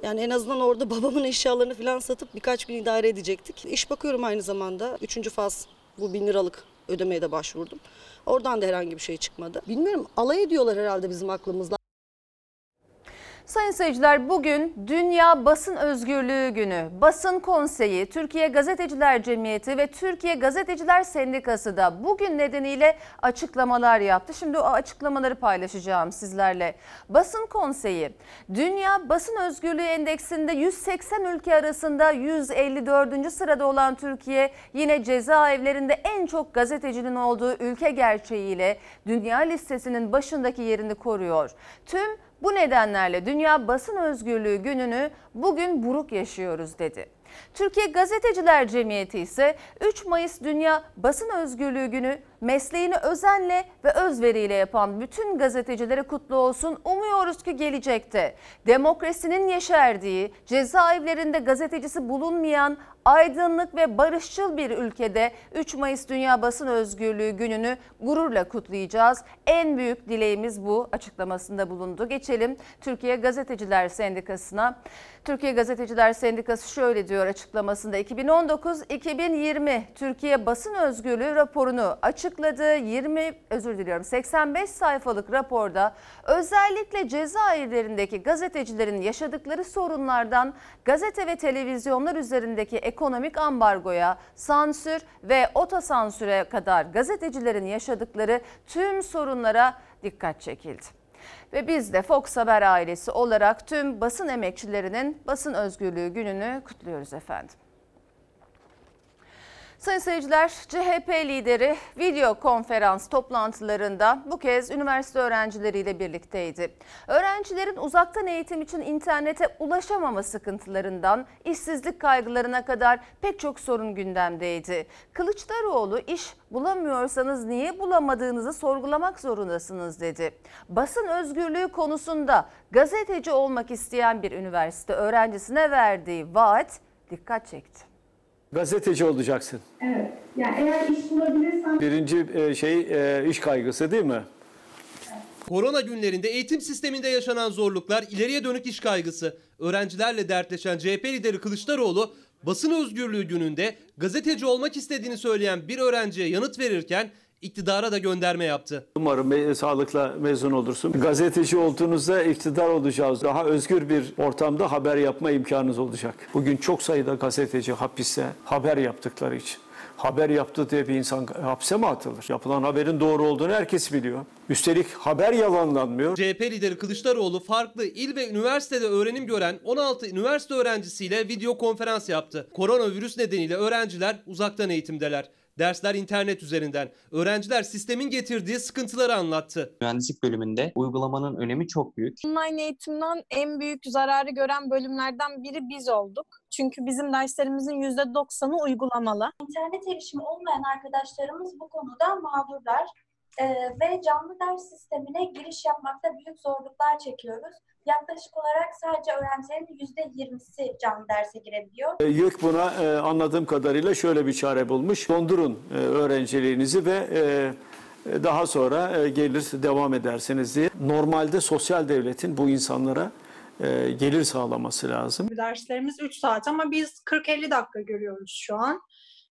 Yani en azından orada babamın eşyalarını falan satıp birkaç gün idare edecektik. İş bakıyorum aynı zamanda. Üçüncü faz bu bin liralık ödemeye de başvurdum. Oradan da herhangi bir şey çıkmadı. Bilmiyorum alay ediyorlar herhalde bizim aklımızla. Sayın seyirciler bugün Dünya Basın Özgürlüğü Günü. Basın Konseyi, Türkiye Gazeteciler Cemiyeti ve Türkiye Gazeteciler Sendikası da bugün nedeniyle açıklamalar yaptı. Şimdi o açıklamaları paylaşacağım sizlerle. Basın Konseyi, Dünya Basın Özgürlüğü Endeksinde 180 ülke arasında 154. sırada olan Türkiye yine cezaevlerinde en çok gazetecinin olduğu ülke gerçeğiyle dünya listesinin başındaki yerini koruyor. Tüm bu nedenlerle Dünya Basın Özgürlüğü Günü'nü bugün buruk yaşıyoruz dedi. Türkiye Gazeteciler Cemiyeti ise 3 Mayıs Dünya Basın Özgürlüğü Günü mesleğini özenle ve özveriyle yapan bütün gazetecilere kutlu olsun. Umuyoruz ki gelecekte demokrasinin yeşerdiği, cezaevlerinde gazetecisi bulunmayan aydınlık ve barışçıl bir ülkede 3 Mayıs Dünya Basın Özgürlüğü Günü'nü gururla kutlayacağız. En büyük dileğimiz bu açıklamasında bulundu. Geçelim Türkiye Gazeteciler Sendikası'na. Türkiye Gazeteciler Sendikası şöyle diyor açıklamasında 2019-2020 Türkiye Basın Özgürlüğü raporunu açıkladı. 20 özür diliyorum 85 sayfalık raporda özellikle cezaevlerindeki gazetecilerin yaşadıkları sorunlardan gazete ve televizyonlar üzerindeki ekonomik ambargoya, sansür ve otosansüre kadar gazetecilerin yaşadıkları tüm sorunlara dikkat çekildi. Ve biz de Fox Haber ailesi olarak tüm basın emekçilerinin basın özgürlüğü gününü kutluyoruz efendim. Sayın seyirciler, CHP lideri video konferans toplantılarında bu kez üniversite öğrencileriyle birlikteydi. Öğrencilerin uzaktan eğitim için internete ulaşamama sıkıntılarından işsizlik kaygılarına kadar pek çok sorun gündemdeydi. Kılıçdaroğlu iş bulamıyorsanız niye bulamadığınızı sorgulamak zorundasınız dedi. Basın özgürlüğü konusunda gazeteci olmak isteyen bir üniversite öğrencisine verdiği vaat dikkat çekti. Gazeteci olacaksın. Evet. Yani eğer iş bulabilirsem Birinci e, şey e, iş kaygısı değil mi? Korona günlerinde eğitim sisteminde yaşanan zorluklar, ileriye dönük iş kaygısı. Öğrencilerle dertleşen CHP lideri Kılıçdaroğlu, basın özgürlüğü gününde gazeteci olmak istediğini söyleyen bir öğrenciye yanıt verirken iktidara da gönderme yaptı. Umarım me- sağlıkla mezun olursun. Gazeteci olduğunuzda iktidar olacağız. Daha özgür bir ortamda haber yapma imkanınız olacak. Bugün çok sayıda gazeteci hapiste haber yaptıkları için. Haber yaptı diye bir insan hapse mi atılır? Yapılan haberin doğru olduğunu herkes biliyor. Üstelik haber yalanlanmıyor. CHP lideri Kılıçdaroğlu farklı il ve üniversitede öğrenim gören 16 üniversite öğrencisiyle video konferans yaptı. Koronavirüs nedeniyle öğrenciler uzaktan eğitimdeler. Dersler internet üzerinden. Öğrenciler sistemin getirdiği sıkıntıları anlattı. Mühendislik bölümünde uygulamanın önemi çok büyük. Online eğitimden en büyük zararı gören bölümlerden biri biz olduk. Çünkü bizim derslerimizin %90'ı uygulamalı. İnternet erişimi olmayan arkadaşlarımız bu konuda mağdurlar Ee, ve canlı ders sistemine giriş yapmakta büyük zorluklar çekiyoruz. Yaklaşık olarak sadece öğrencilerin %20'si canlı derse girebiliyor. E, YÖK buna e, anladığım kadarıyla şöyle bir çare bulmuş. Dondurun e, öğrenciliğinizi ve e, daha sonra gelir devam edersiniz diye. Normalde sosyal devletin bu insanlara gelir sağlaması lazım. Derslerimiz 3 saat ama biz 40-50 dakika görüyoruz şu an.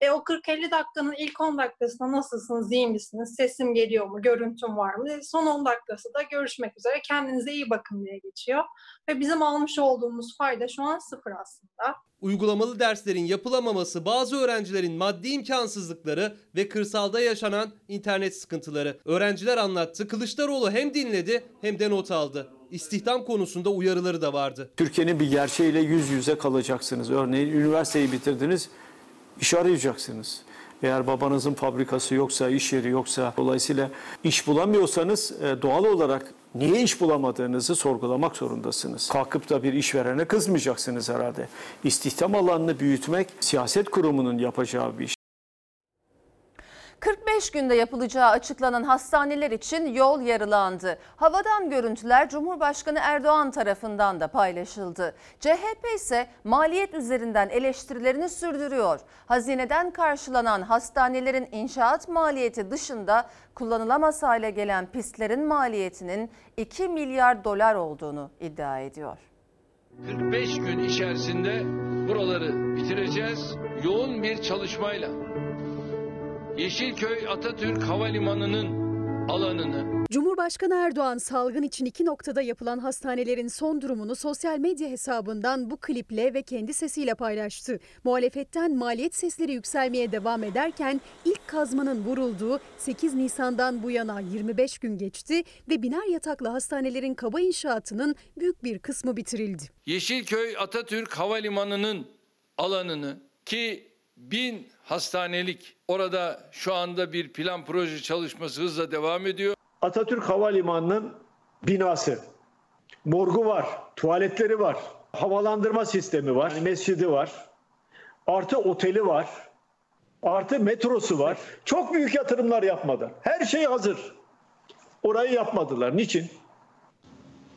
E o 40-50 dakikanın ilk 10 dakikasında nasılsınız, iyi misiniz, sesim geliyor mu, görüntüm var mı? E, Son 10 dakikası da görüşmek üzere kendinize iyi bakın diye geçiyor. Ve bizim almış olduğumuz fayda şu an sıfır aslında. Uygulamalı derslerin yapılamaması, bazı öğrencilerin maddi imkansızlıkları ve kırsalda yaşanan internet sıkıntıları. Öğrenciler anlattı. Kılıçdaroğlu hem dinledi hem de not aldı. İstihdam konusunda uyarıları da vardı. Türkiye'nin bir gerçeğiyle yüz yüze kalacaksınız. Örneğin üniversiteyi bitirdiniz, iş arayacaksınız. Eğer babanızın fabrikası yoksa, iş yeri yoksa, dolayısıyla iş bulamıyorsanız e, doğal olarak niye iş bulamadığınızı sorgulamak zorundasınız. Kalkıp da bir işverene kızmayacaksınız herhalde. İstihdam alanını büyütmek siyaset kurumunun yapacağı bir iş. 45 günde yapılacağı açıklanan hastaneler için yol yarılandı. Havadan görüntüler Cumhurbaşkanı Erdoğan tarafından da paylaşıldı. CHP ise maliyet üzerinden eleştirilerini sürdürüyor. Hazineden karşılanan hastanelerin inşaat maliyeti dışında kullanılamaz hale gelen pistlerin maliyetinin 2 milyar dolar olduğunu iddia ediyor. 45 gün içerisinde buraları bitireceğiz. Yoğun bir çalışmayla Yeşilköy Atatürk Havalimanı'nın alanını Cumhurbaşkanı Erdoğan salgın için iki noktada yapılan hastanelerin son durumunu sosyal medya hesabından bu kliple ve kendi sesiyle paylaştı. Muhalefetten maliyet sesleri yükselmeye devam ederken ilk kazmanın vurulduğu 8 Nisan'dan bu yana 25 gün geçti ve biner yataklı hastanelerin kaba inşaatının büyük bir kısmı bitirildi. Yeşilköy Atatürk Havalimanı'nın alanını ki bin hastanelik orada şu anda bir plan proje çalışması hızla devam ediyor. Atatürk Havalimanı'nın binası, morgu var, tuvaletleri var, havalandırma sistemi var, mescidi var, artı oteli var, artı metrosu var. Çok büyük yatırımlar yapmadı. Her şey hazır. Orayı yapmadılar. Niçin?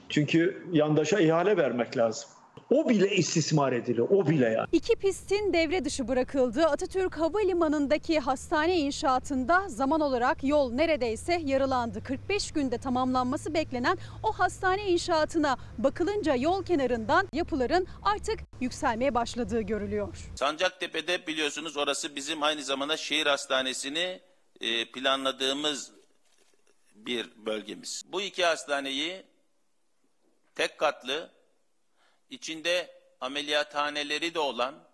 Çünkü yandaşa ihale vermek lazım. O bile istismar ediliyor. O bile yani. İki pistin devre dışı bırakıldığı Atatürk Havalimanı'ndaki hastane inşaatında zaman olarak yol neredeyse yarılandı. 45 günde tamamlanması beklenen o hastane inşaatına bakılınca yol kenarından yapıların artık yükselmeye başladığı görülüyor. Sancaktepe'de biliyorsunuz orası bizim aynı zamanda şehir hastanesini e, planladığımız bir bölgemiz. Bu iki hastaneyi tek katlı, içinde ameliyathaneleri de olan,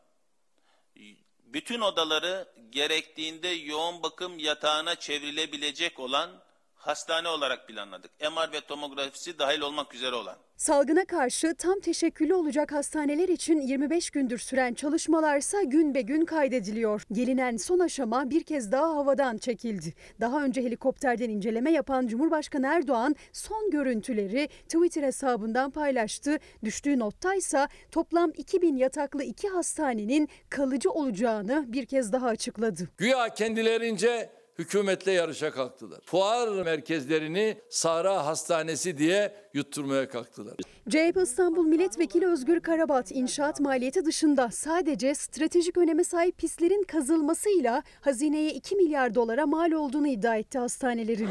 bütün odaları gerektiğinde yoğun bakım yatağına çevrilebilecek olan hastane olarak planladık. MR ve tomografisi dahil olmak üzere olan. Salgına karşı tam teşekküllü olacak hastaneler için 25 gündür süren çalışmalarsa gün be gün kaydediliyor. Gelinen son aşama bir kez daha havadan çekildi. Daha önce helikopterden inceleme yapan Cumhurbaşkanı Erdoğan son görüntüleri Twitter hesabından paylaştı. Düştüğü nottaysa toplam 2000 yataklı iki hastanenin kalıcı olacağını bir kez daha açıkladı. Güya kendilerince hükümetle yarışa kalktılar. Fuar merkezlerini Sahra Hastanesi diye yutturmaya kalktılar. CHP İstanbul Milletvekili Özgür Karabat inşaat maliyeti dışında sadece stratejik öneme sahip pistlerin kazılmasıyla hazineye 2 milyar dolara mal olduğunu iddia etti hastanelerin.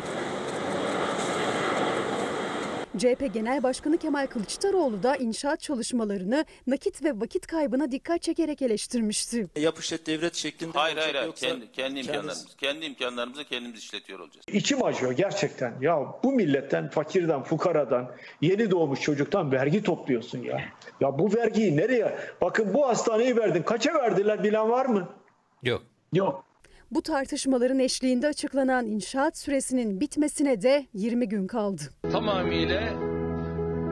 CHP Genel Başkanı Kemal Kılıçdaroğlu da inşaat çalışmalarını nakit ve vakit kaybına dikkat çekerek eleştirmişti. Yapışet devlet şeklinde Hayır hayır hayır. yoksa Kendi, kendi imkanlarımız. Kendi imkanlarımızla kendimiz işletiyor olacağız. İçim acıyor gerçekten. Ya bu milletten, fakirden, fukaradan, yeni doğmuş çocuktan vergi topluyorsun ya. Ya bu vergiyi nereye? Bakın bu hastaneyi verdin. Kaça verdiler bilen var mı? Yok. Yok. Bu tartışmaların eşliğinde açıklanan inşaat süresinin bitmesine de 20 gün kaldı. Tamamıyla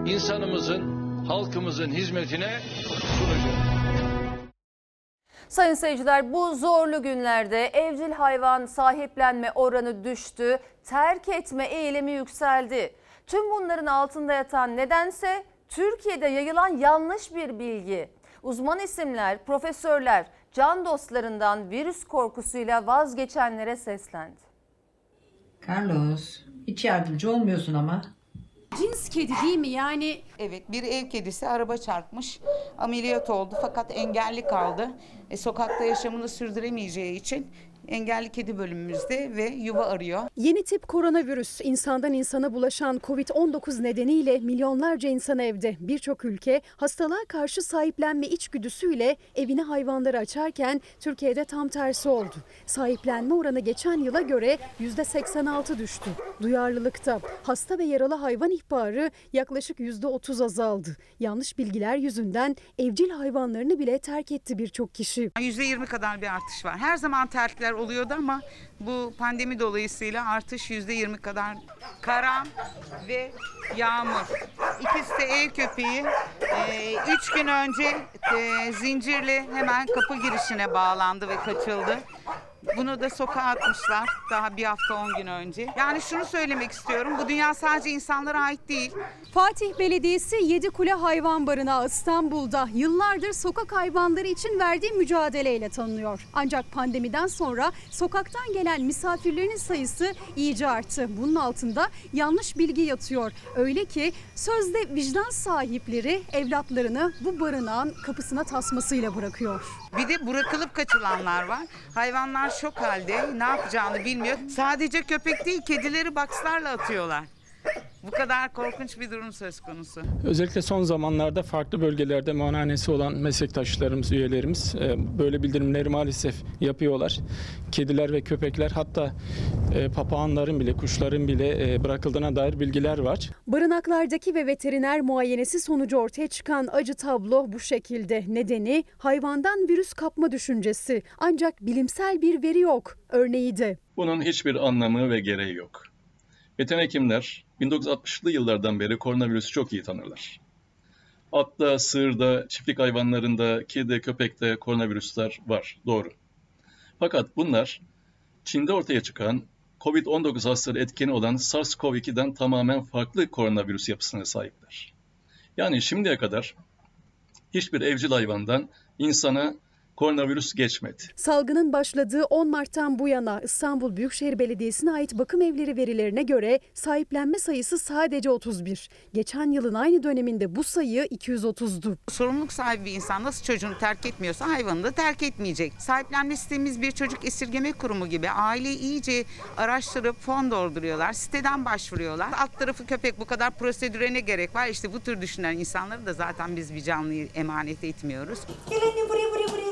insanımızın, halkımızın hizmetine sunacağız. Sayın seyirciler bu zorlu günlerde evcil hayvan sahiplenme oranı düştü, terk etme eğilimi yükseldi. Tüm bunların altında yatan nedense Türkiye'de yayılan yanlış bir bilgi. Uzman isimler, profesörler can dostlarından virüs korkusuyla vazgeçenlere seslendi. Carlos, hiç yardımcı olmuyorsun ama. Cins kedi değil mi? Yani Evet bir ev kedisi araba çarpmış ameliyat oldu fakat engelli kaldı. E, sokakta yaşamını sürdüremeyeceği için engelli kedi bölümümüzde ve yuva arıyor. Yeni tip koronavirüs insandan insana bulaşan Covid-19 nedeniyle milyonlarca insan evde. Birçok ülke hastalığa karşı sahiplenme içgüdüsüyle evine hayvanları açarken Türkiye'de tam tersi oldu. Sahiplenme oranı geçen yıla göre %86 düştü. Duyarlılıkta hasta ve yaralı hayvan ihbarı yaklaşık %30 azaldı. Yanlış bilgiler yüzünden evcil hayvanlarını bile terk etti birçok kişi. %20 kadar bir artış var. Her zaman terkler oluyordu ama bu pandemi dolayısıyla artış %20 kadar. Karan ve Yağmur. İkisi de ev köpeği. Ee, üç gün önce e, zincirli hemen kapı girişine bağlandı ve kaçıldı. Bunu da sokağa atmışlar daha bir hafta on gün önce. Yani şunu söylemek istiyorum. Bu dünya sadece insanlara ait değil. Fatih Belediyesi Yedikule Hayvan Barınağı İstanbul'da yıllardır sokak hayvanları için verdiği mücadeleyle tanınıyor. Ancak pandemiden sonra sokaktan gelen misafirlerin sayısı iyice arttı. Bunun altında yanlış bilgi yatıyor. Öyle ki sözde vicdan sahipleri evlatlarını bu barınağın kapısına tasmasıyla bırakıyor. Bir de bırakılıp kaçılanlar var. Hayvanlar şok halde ne yapacağını bilmiyor. Sadece köpek değil kedileri bakslarla atıyorlar. Bu kadar korkunç bir durum söz konusu. Özellikle son zamanlarda farklı bölgelerde muayenehanesi olan meslektaşlarımız, üyelerimiz e, böyle bildirimleri maalesef yapıyorlar. Kediler ve köpekler hatta e, papağanların bile, kuşların bile e, bırakıldığına dair bilgiler var. Barınaklardaki ve veteriner muayenesi sonucu ortaya çıkan acı tablo bu şekilde. Nedeni hayvandan virüs kapma düşüncesi. Ancak bilimsel bir veri yok. Örneği de. Bunun hiçbir anlamı ve gereği yok. Veteriner hekimler 1960'lı yıllardan beri koronavirüsü çok iyi tanırlar. Atta, sığırda, çiftlik hayvanlarında, kedi, köpekte koronavirüsler var, doğru. Fakat bunlar Çin'de ortaya çıkan COVID-19 hastalığı etkeni olan SARS-CoV-2'den tamamen farklı koronavirüs yapısına sahipler. Yani şimdiye kadar hiçbir evcil hayvandan insana koronavirüs geçmedi. Salgının başladığı 10 Mart'tan bu yana İstanbul Büyükşehir Belediyesi'ne ait bakım evleri verilerine göre sahiplenme sayısı sadece 31. Geçen yılın aynı döneminde bu sayı 230'du. Sorumluluk sahibi bir insan nasıl çocuğunu terk etmiyorsa hayvanını da terk etmeyecek. Sahiplenme sistemimiz bir çocuk esirgeme kurumu gibi. Aileyi iyice araştırıp fon dolduruyorlar. Siteden başvuruyorlar. Alt tarafı köpek bu kadar prosedüre ne gerek var? İşte bu tür düşünen insanları da zaten biz bir canlıyı emanet etmiyoruz. Gel anne buraya buraya buraya.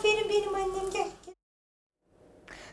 Aferin benim annem gel.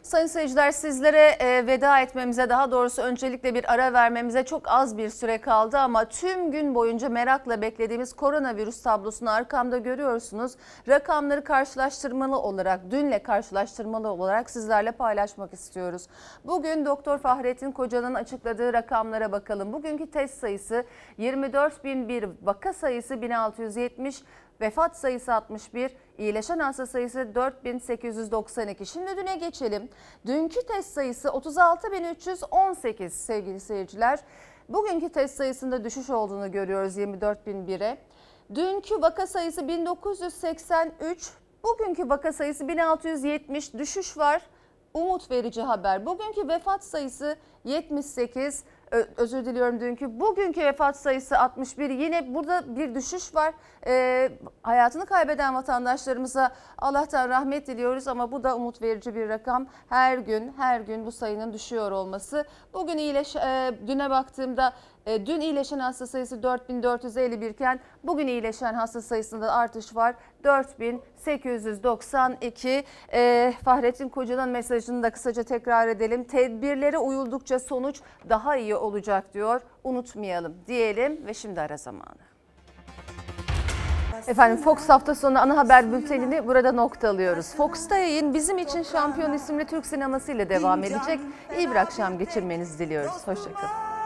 Sayın seyirciler sizlere e, veda etmemize daha doğrusu öncelikle bir ara vermemize çok az bir süre kaldı ama tüm gün boyunca merakla beklediğimiz koronavirüs tablosunu arkamda görüyorsunuz. Rakamları karşılaştırmalı olarak dünle karşılaştırmalı olarak sizlerle paylaşmak istiyoruz. Bugün Doktor Fahrettin Koca'nın açıkladığı rakamlara bakalım. Bugünkü test sayısı 24.001, vaka sayısı 1670, Vefat sayısı 61, iyileşen hasta sayısı 4892. Şimdi düne geçelim. Dünkü test sayısı 36318 sevgili seyirciler. Bugünkü test sayısında düşüş olduğunu görüyoruz 24001'e. Dünkü vaka sayısı 1983, bugünkü vaka sayısı 1670 düşüş var. Umut verici haber. Bugünkü vefat sayısı 78. Ö- özür diliyorum dünkü. Bugünkü vefat sayısı 61. Yine burada bir düşüş var. Ee, hayatını kaybeden vatandaşlarımıza Allah'tan rahmet diliyoruz ama bu da umut verici bir rakam. Her gün her gün bu sayının düşüyor olması. Bugün iyileş e, düne baktığımda e, dün iyileşen hasta sayısı 4451 iken bugün iyileşen hasta sayısında artış var. 4892. E, Fahrettin Koca'nın mesajını da kısaca tekrar edelim. Tedbirlere uyuldukça sonuç daha iyi olacak diyor. Unutmayalım diyelim ve şimdi ara zamanı. Efendim Fox hafta sonu ana haber bültenini burada noktalıyoruz. Fox'ta yayın bizim için şampiyon isimli Türk sineması ile devam edecek. İyi bir akşam geçirmenizi diliyoruz. Hoşçakalın.